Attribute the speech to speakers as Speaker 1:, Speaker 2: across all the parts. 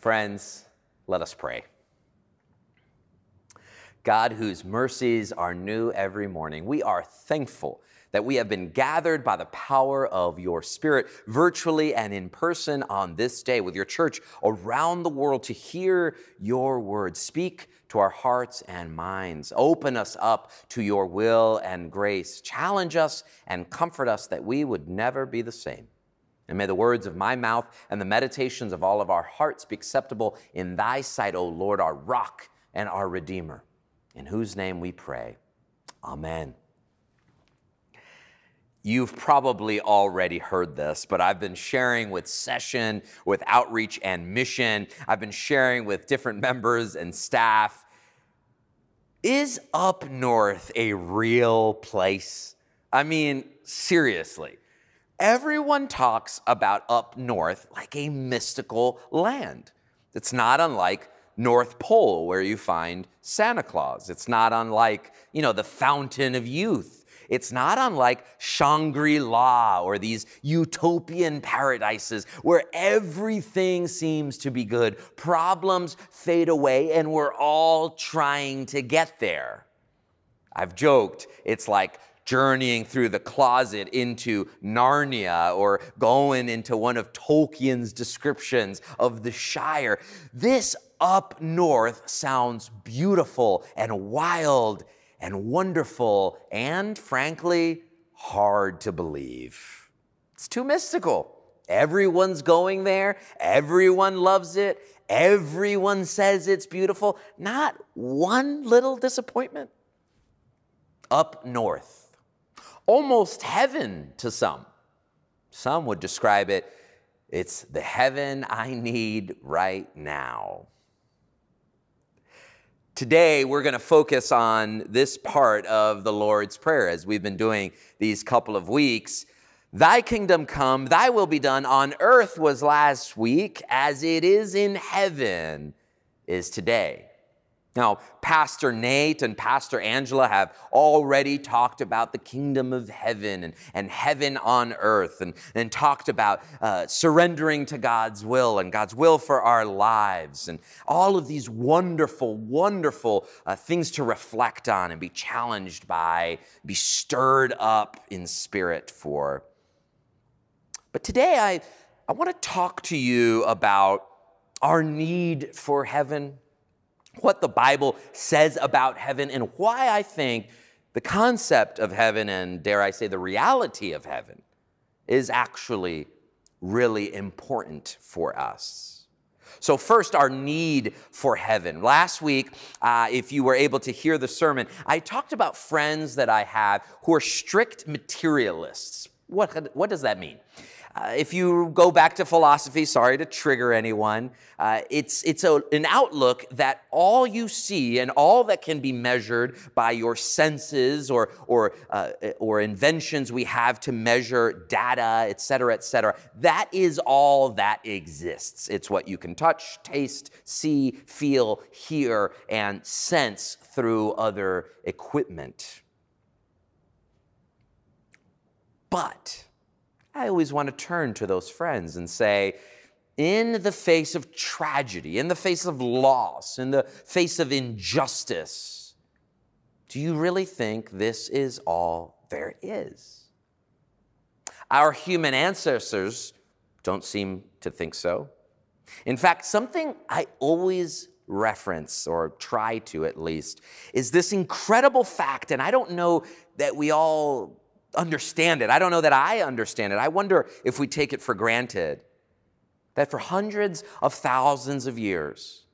Speaker 1: Friends, let us pray. God, whose mercies are new every morning, we are thankful that we have been gathered by the power of your Spirit, virtually and in person on this day with your church around the world to hear your word. Speak to our hearts and minds. Open us up to your will and grace. Challenge us and comfort us that we would never be the same. And may the words of my mouth and the meditations of all of our hearts be acceptable in thy sight, O Lord, our rock and our redeemer, in whose name we pray. Amen. You've probably already heard this, but I've been sharing with session, with outreach and mission. I've been sharing with different members and staff. Is up north a real place? I mean, seriously. Everyone talks about up north like a mystical land. It's not unlike North Pole, where you find Santa Claus. It's not unlike, you know, the fountain of youth. It's not unlike Shangri La or these utopian paradises where everything seems to be good. Problems fade away, and we're all trying to get there. I've joked, it's like journeying through the closet into Narnia or going into one of Tolkien's descriptions of the Shire. This up north sounds beautiful and wild and wonderful and, frankly, hard to believe. It's too mystical. Everyone's going there, everyone loves it, everyone says it's beautiful. Not one little disappointment. Up north almost heaven to some. Some would describe it, it's the heaven I need right now. Today, we're going to focus on this part of the Lord's Prayer as we've been doing these couple of weeks. Thy kingdom come, thy will be done on earth was last week, as it is in heaven is today. Now, Pastor Nate and Pastor Angela have already talked about the kingdom of heaven and, and heaven on earth and, and talked about uh, surrendering to God's will and God's will for our lives and all of these wonderful, wonderful uh, things to reflect on and be challenged by, be stirred up in spirit for. But today I, I want to talk to you about our need for heaven what the Bible says about heaven and why I think the concept of heaven and, dare I say, the reality of heaven is actually really important for us. So, first, our need for heaven. Last week, uh, if you were able to hear the sermon, I talked about friends that I have who are strict materialists. What, what does that mean? Uh, if you go back to philosophy, sorry to trigger anyone, uh, it's, it's a, an outlook that all you see and all that can be measured by your senses or, or, uh, or inventions we have to measure data, et cetera, et cetera, that is all that exists. It's what you can touch, taste, see, feel, hear, and sense through other equipment. But, I always want to turn to those friends and say, in the face of tragedy, in the face of loss, in the face of injustice, do you really think this is all there is? Our human ancestors don't seem to think so. In fact, something I always reference, or try to at least, is this incredible fact, and I don't know that we all understand it. I don't know that I understand it. I wonder if we take it for granted that for hundreds of thousands of years,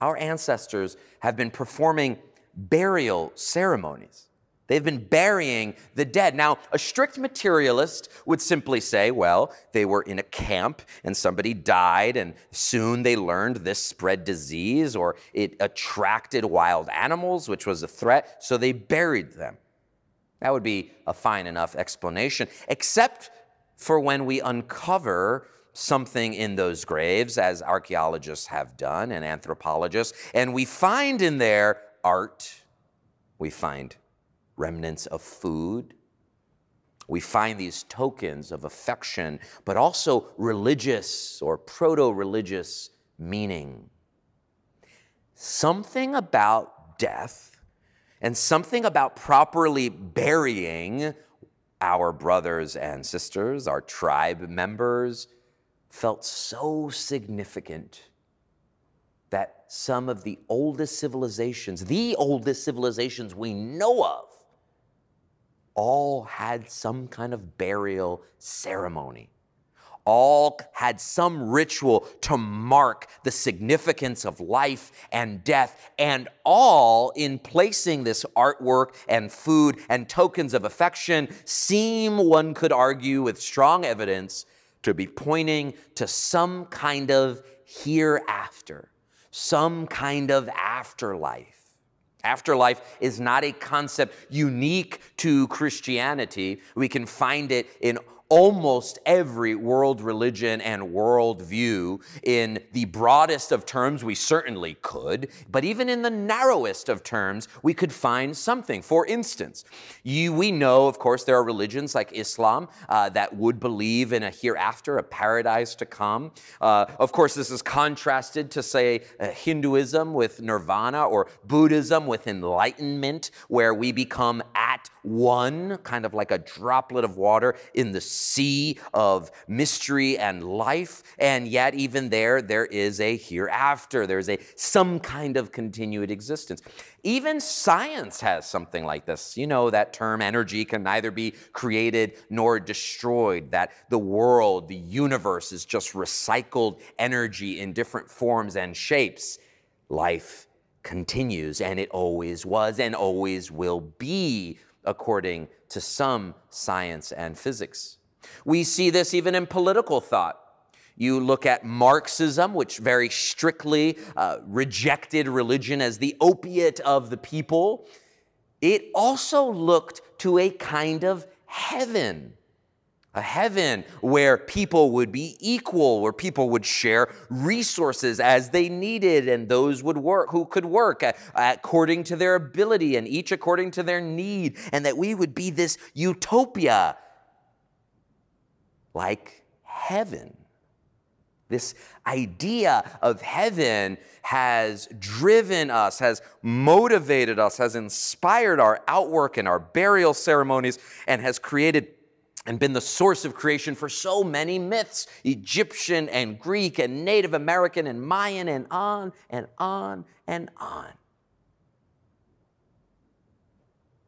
Speaker 1: our ancestors have been performing burial ceremonies. They've been burying the dead. Now, a strict materialist would simply say, well, they were in a camp and somebody died, and soon they learned this spread disease or it attracted wild animals, which was a threat, so they buried them. That would be a fine enough explanation, except for when we uncover something in those graves, as archaeologists have done and anthropologists, and we find in there art, we find remnants of food, we find these tokens of affection, but also religious or proto religious meaning. Something about death and something about properly burying our brothers and sisters, our tribe members, felt so significant that some of the oldest civilizations, the oldest civilizations we know of, all had some kind of burial ceremony. All had some ritual to mark the significance of life and death, and all in placing this artwork and food and tokens of affection seem, one could argue with strong evidence, to be pointing to some kind of hereafter, some kind of afterlife. Afterlife is not a concept unique to Christianity. We can find it in almost every world religion and worldview. In the broadest of terms, we certainly could, but even in the narrowest of terms, we could find something. For instance, you, we know, of course, there are religions like Islam uh, that would believe in a hereafter, a paradise to come. Uh, of course, this is contrasted to, say, uh, Hinduism with nirvana or Buddhism with enlightenment, where we become at one, kind of like a droplet of water in the sea of mystery and life. And yet, even there, there is a hereafter. There's a some kind of continued existence. Even science has something like this. You know that term energy can neither be created nor destroyed, that the world, the universe is just recycled energy in different forms and shapes. Life continues, and it always was and always will be according to some science and physics. We see this even in political thought. You look at Marxism, which very strictly uh, rejected religion as the opiate of the people. It also looked to a kind of heaven a heaven where people would be equal, where people would share resources as they needed, and those would work who could work according to their ability and each according to their need, and that we would be this utopia like heaven. This idea of heaven has driven us, has motivated us, has inspired our outwork and our burial ceremonies, and has created and been the source of creation for so many myths Egyptian and Greek and Native American and Mayan and on and on and on.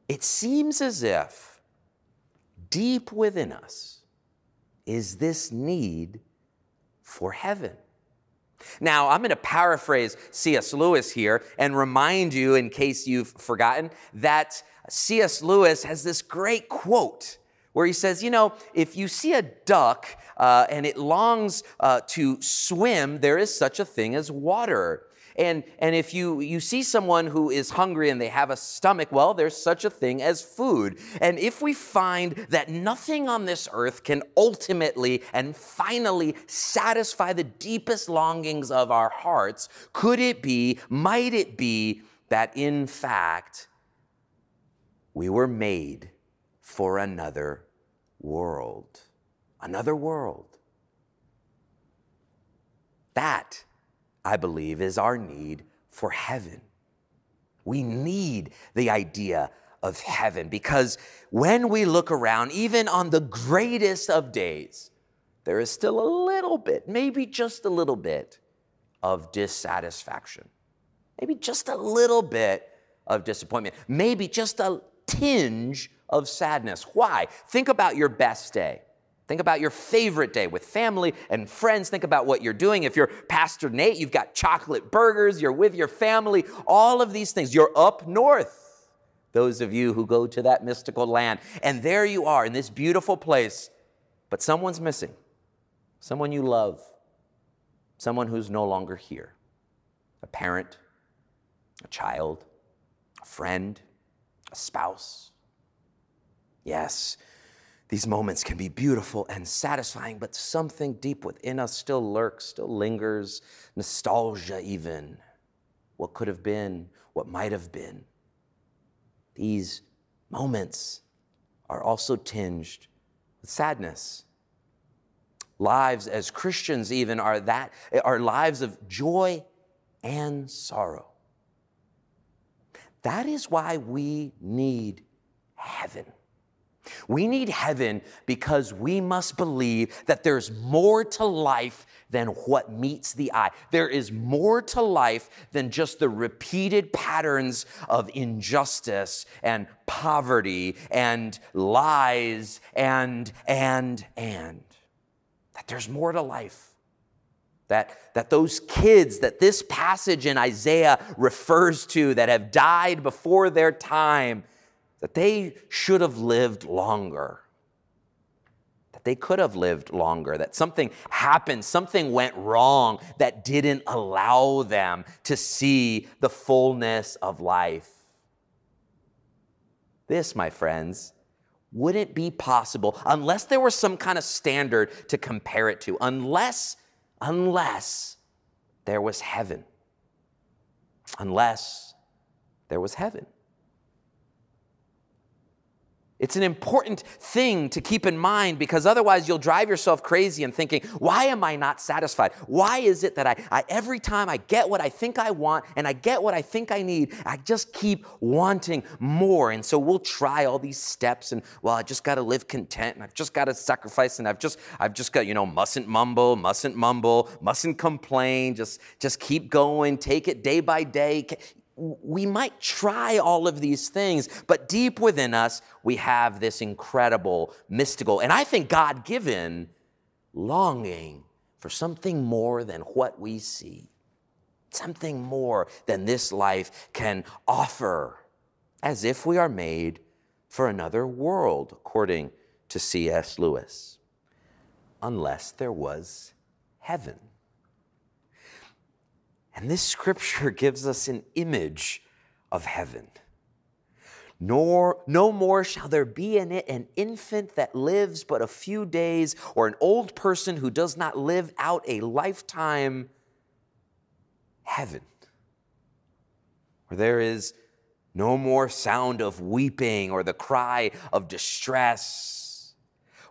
Speaker 1: It seems as if deep within us is this need for heaven. Now, I'm going to paraphrase C.S. Lewis here and remind you, in case you've forgotten, that C.S. Lewis has this great quote where he says, you know, if you see a duck uh, and it longs uh, to swim, there is such a thing as water. And, and if you, you see someone who is hungry and they have a stomach, well, there's such a thing as food. And if we find that nothing on this earth can ultimately and finally satisfy the deepest longings of our hearts, could it be, might it be, that in fact we were made for another world. Another world. That, I believe, is our need for heaven. We need the idea of heaven because when we look around, even on the greatest of days, there is still a little bit, maybe just a little bit, of dissatisfaction. Maybe just a little bit of disappointment. Maybe just a tinge of sadness. Why? Think about your best day. Think about your favorite day with family and friends. Think about what you're doing. If you're Pastor Nate, you've got chocolate burgers, you're with your family, all of these things. You're up north, those of you who go to that mystical land. And there you are in this beautiful place, but someone's missing. Someone you love, someone who's no longer here. A parent, a child, a friend, a spouse. Yes, these moments can be beautiful and satisfying, but something deep within us still lurks, still lingers, nostalgia even. What could have been, what might have been. These moments are also tinged with sadness. Lives as Christians, even, are that are lives of joy and sorrow. That is why we need heaven. We need heaven because we must believe that there's more to life than what meets the eye. There is more to life than just the repeated patterns of injustice and poverty and lies and, and, and. That there's more to life. That, that those kids that this passage in Isaiah refers to that have died before their time that they should have lived longer, that they could have lived longer, that something happened, something went wrong that didn't allow them to see the fullness of life. This, my friends, wouldn't be possible unless there was some kind of standard to compare it to, unless, unless there was heaven. Unless there was heaven. It's an important thing to keep in mind because otherwise you'll drive yourself crazy and thinking, why am I not satisfied? Why is it that I, I, every time I get what I think I want and I get what I think I need, I just keep wanting more. And so we'll try all these steps and well, I just got to live content and I've just got to sacrifice and I've just I've just got, you know, mustn't mumble, mustn't mumble, mustn't complain, just just keep going, take it day by day we might try all of these things, but deep within us, we have this incredible, mystical, and I think God given longing for something more than what we see, something more than this life can offer, as if we are made for another world, according to C.S. Lewis, unless there was heaven. And this scripture gives us an image of heaven. Nor, no more shall there be in it an infant that lives but a few days, or an old person who does not live out a lifetime. Heaven, where there is no more sound of weeping or the cry of distress,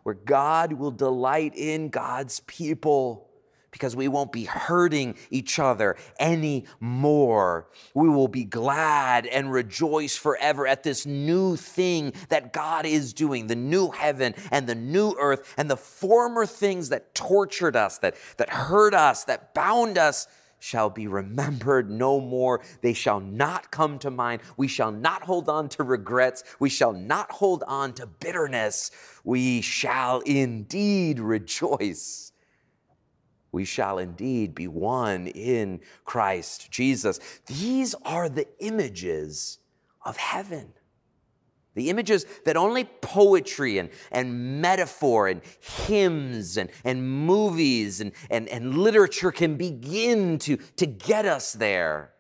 Speaker 1: where God will delight in God's people because we won't be hurting each other anymore. We will be glad and rejoice forever at this new thing that God is doing the new heaven and the new earth, and the former things that tortured us, that, that hurt us, that bound us. Shall be remembered no more. They shall not come to mind. We shall not hold on to regrets. We shall not hold on to bitterness. We shall indeed rejoice we shall indeed be one in Christ Jesus. These are the images of heaven. The images that only poetry and, and metaphor and hymns and, and movies and, and, and literature can begin to, to get us there.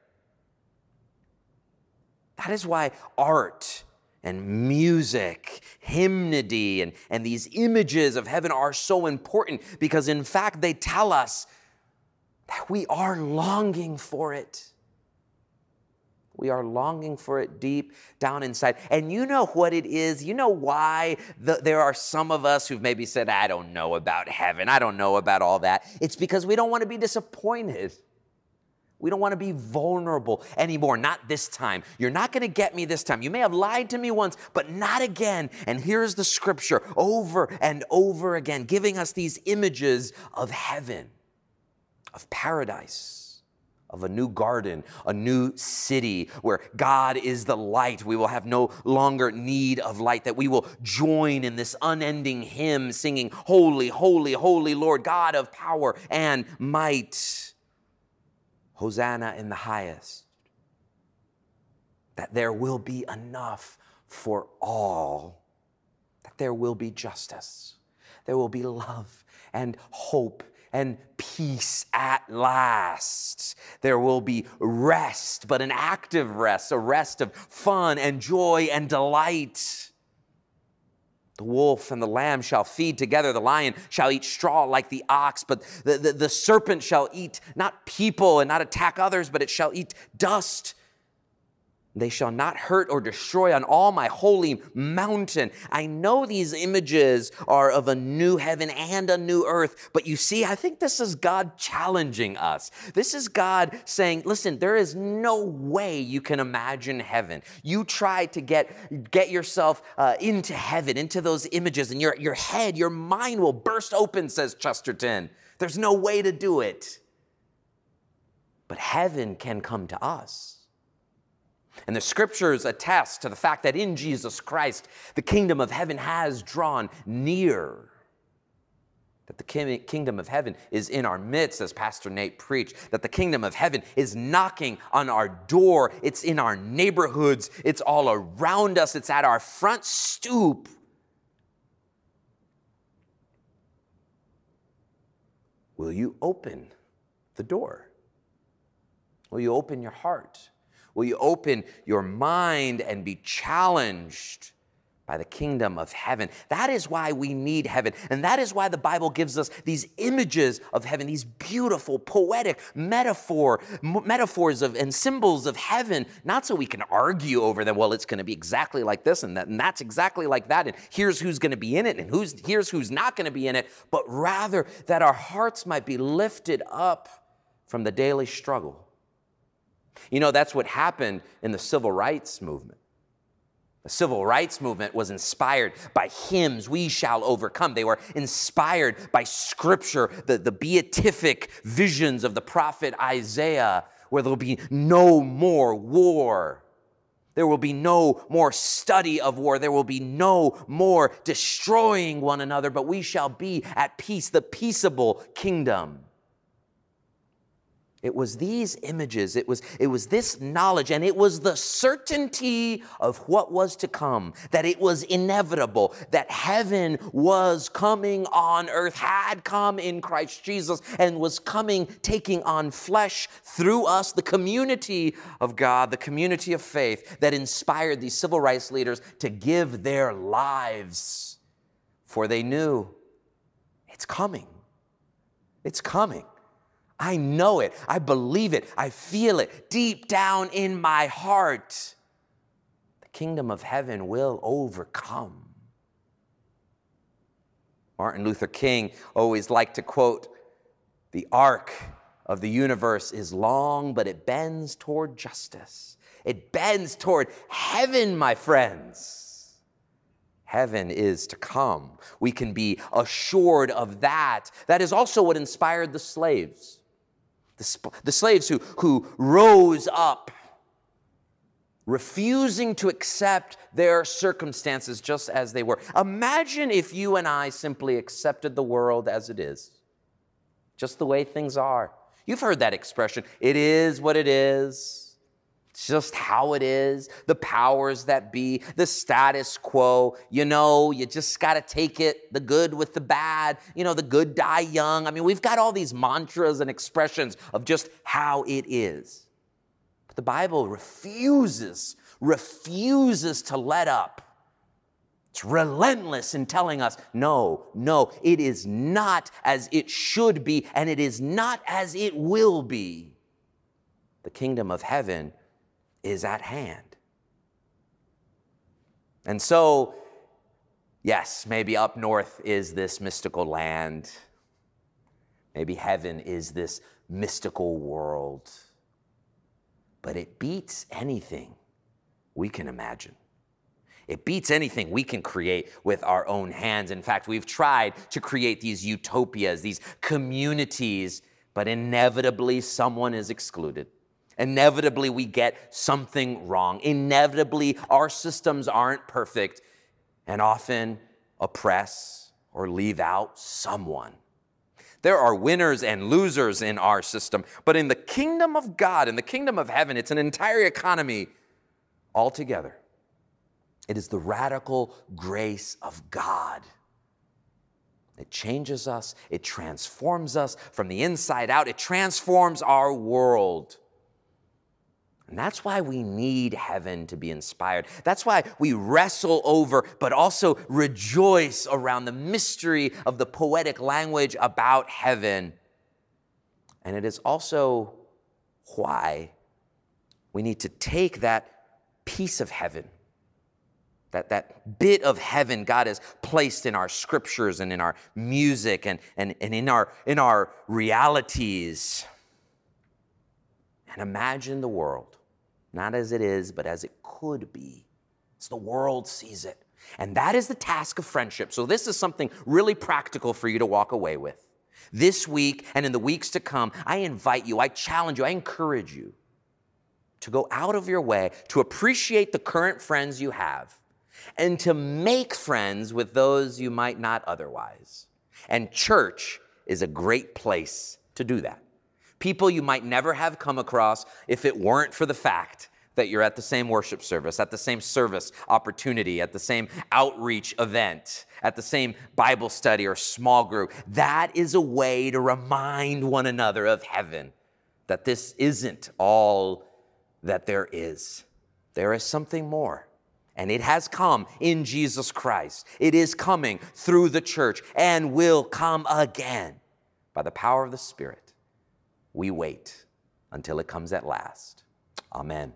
Speaker 1: That is why art and music, hymnody, and, and these images of heaven are so important because, in fact, they tell us that we are longing for it. We are longing for it deep down inside. And you know what it is? You know why the, there are some of us who've maybe said, I don't know about heaven. I don't know about all that. It's because we don't want to be disappointed. We don't want to be vulnerable anymore. Not this time. You're not going to get me this time. You may have lied to me once, but not again. And here's the scripture over and over again, giving us these images of heaven, of paradise, of a new garden, a new city where God is the light. We will have no longer need of light, that we will join in this unending hymn singing, Holy, holy, holy Lord, God of power and might. Hosanna in the highest. That there will be enough for all, that there will be justice, there will be love and hope and peace at last. There will be rest, but an active rest, a rest of fun and joy and delight. The wolf and the lamb shall feed together. The lion shall eat straw like the ox, but the, the, the, serpent shall eat not people and not attack others, but it shall eat dust. They shall not hurt or destroy on all my holy mountain. I know these images are of a new heaven and a new earth, but you see, I think this is God challenging us. This is God saying, listen, there is no way you can imagine heaven. You try to get, get yourself uh, into heaven, into those images, and your, your head, your mind will burst open, says Chesterton. There's no way to do it. But heaven can come to us. And the scriptures attest to the fact that in Jesus Christ, the kingdom of heaven has drawn near. That the kingdom of heaven is in our midst, as Pastor Nate preached. That the kingdom of heaven is knocking on our door. It's in our neighborhoods. It's all around us. It's at our front stoop. Will you open the door? Will you open your heart? Will you open your mind and be challenged by the kingdom of heaven? That is why we need heaven. And that is why the Bible gives us these images of heaven, these beautiful, poetic metaphor, m- metaphors of, and symbols of heaven, not so we can argue over them. Well, it's going to be exactly like this and that, and that's exactly like that. And here's who's going to be in it, and who's, here's who's not going to be in it, but rather that our hearts might be lifted up from the daily struggle you know, that's what happened in the civil rights movement. The civil rights movement was inspired by hymns, We Shall Overcome. They were inspired by scripture, the, the beatific visions of the prophet Isaiah, where there will be no more war. There will be no more study of war. There will be no more destroying one another, but we shall be at peace, the peaceable kingdom. It was these images, it was, it was this knowledge, and it was the certainty of what was to come, that it was inevitable, that heaven was coming on earth, had come in Christ Jesus, and was coming, taking on flesh through us, the community of God, the community of faith that inspired these civil rights leaders to give their lives. For they knew it's coming. It's coming. I know it. I believe it. I feel it deep down in my heart. The kingdom of heaven will overcome. Martin Luther King always liked to quote The arc of the universe is long, but it bends toward justice. It bends toward heaven, my friends. Heaven is to come. We can be assured of that. That is also what inspired the slaves the, the slaves who, who rose up, refusing to accept their circumstances just as they were. Imagine if you and I simply accepted the world as it is, just the way things are. You've heard that expression it is what it is. Just how it is, the powers that be, the status quo. You know, you just got to take it, the good with the bad, you know, the good die young. I mean, we've got all these mantras and expressions of just how it is. But the Bible refuses, refuses to let up. It's relentless in telling us, no, no, it is not as it should be, and it is not as it will be. The kingdom of heaven is at hand. And so, yes, maybe up north is this mystical land. Maybe heaven is this mystical world. But it beats anything we can imagine. It beats anything we can create with our own hands. In fact, we've tried to create these utopias, these communities, but inevitably someone is excluded. Inevitably, we get something wrong. Inevitably, our systems aren't perfect and often oppress or leave out someone. There are winners and losers in our system, but in the kingdom of God, in the kingdom of heaven, it's an entire economy altogether. It is the radical grace of God. It changes us, it transforms us from the inside out, it transforms our world. And that's why we need heaven to be inspired. That's why we wrestle over, but also rejoice around the mystery of the poetic language about heaven. And it is also why we need to take that piece of heaven that, that bit of heaven God has placed in our scriptures and in our music and, and, and in, our, in our realities. And imagine the world, not as it is, but as it could be, as the world sees it. And that is the task of friendship. So, this is something really practical for you to walk away with. This week and in the weeks to come, I invite you, I challenge you, I encourage you to go out of your way to appreciate the current friends you have and to make friends with those you might not otherwise. And church is a great place to do that. People you might never have come across if it weren't for the fact that you're at the same worship service, at the same service opportunity, at the same outreach event, at the same Bible study or small group. That is a way to remind one another of heaven, that this isn't all that there is. There is something more. And it has come in Jesus Christ. It is coming through the church and will come again by the power of the Spirit. We wait until it comes at last. Amen.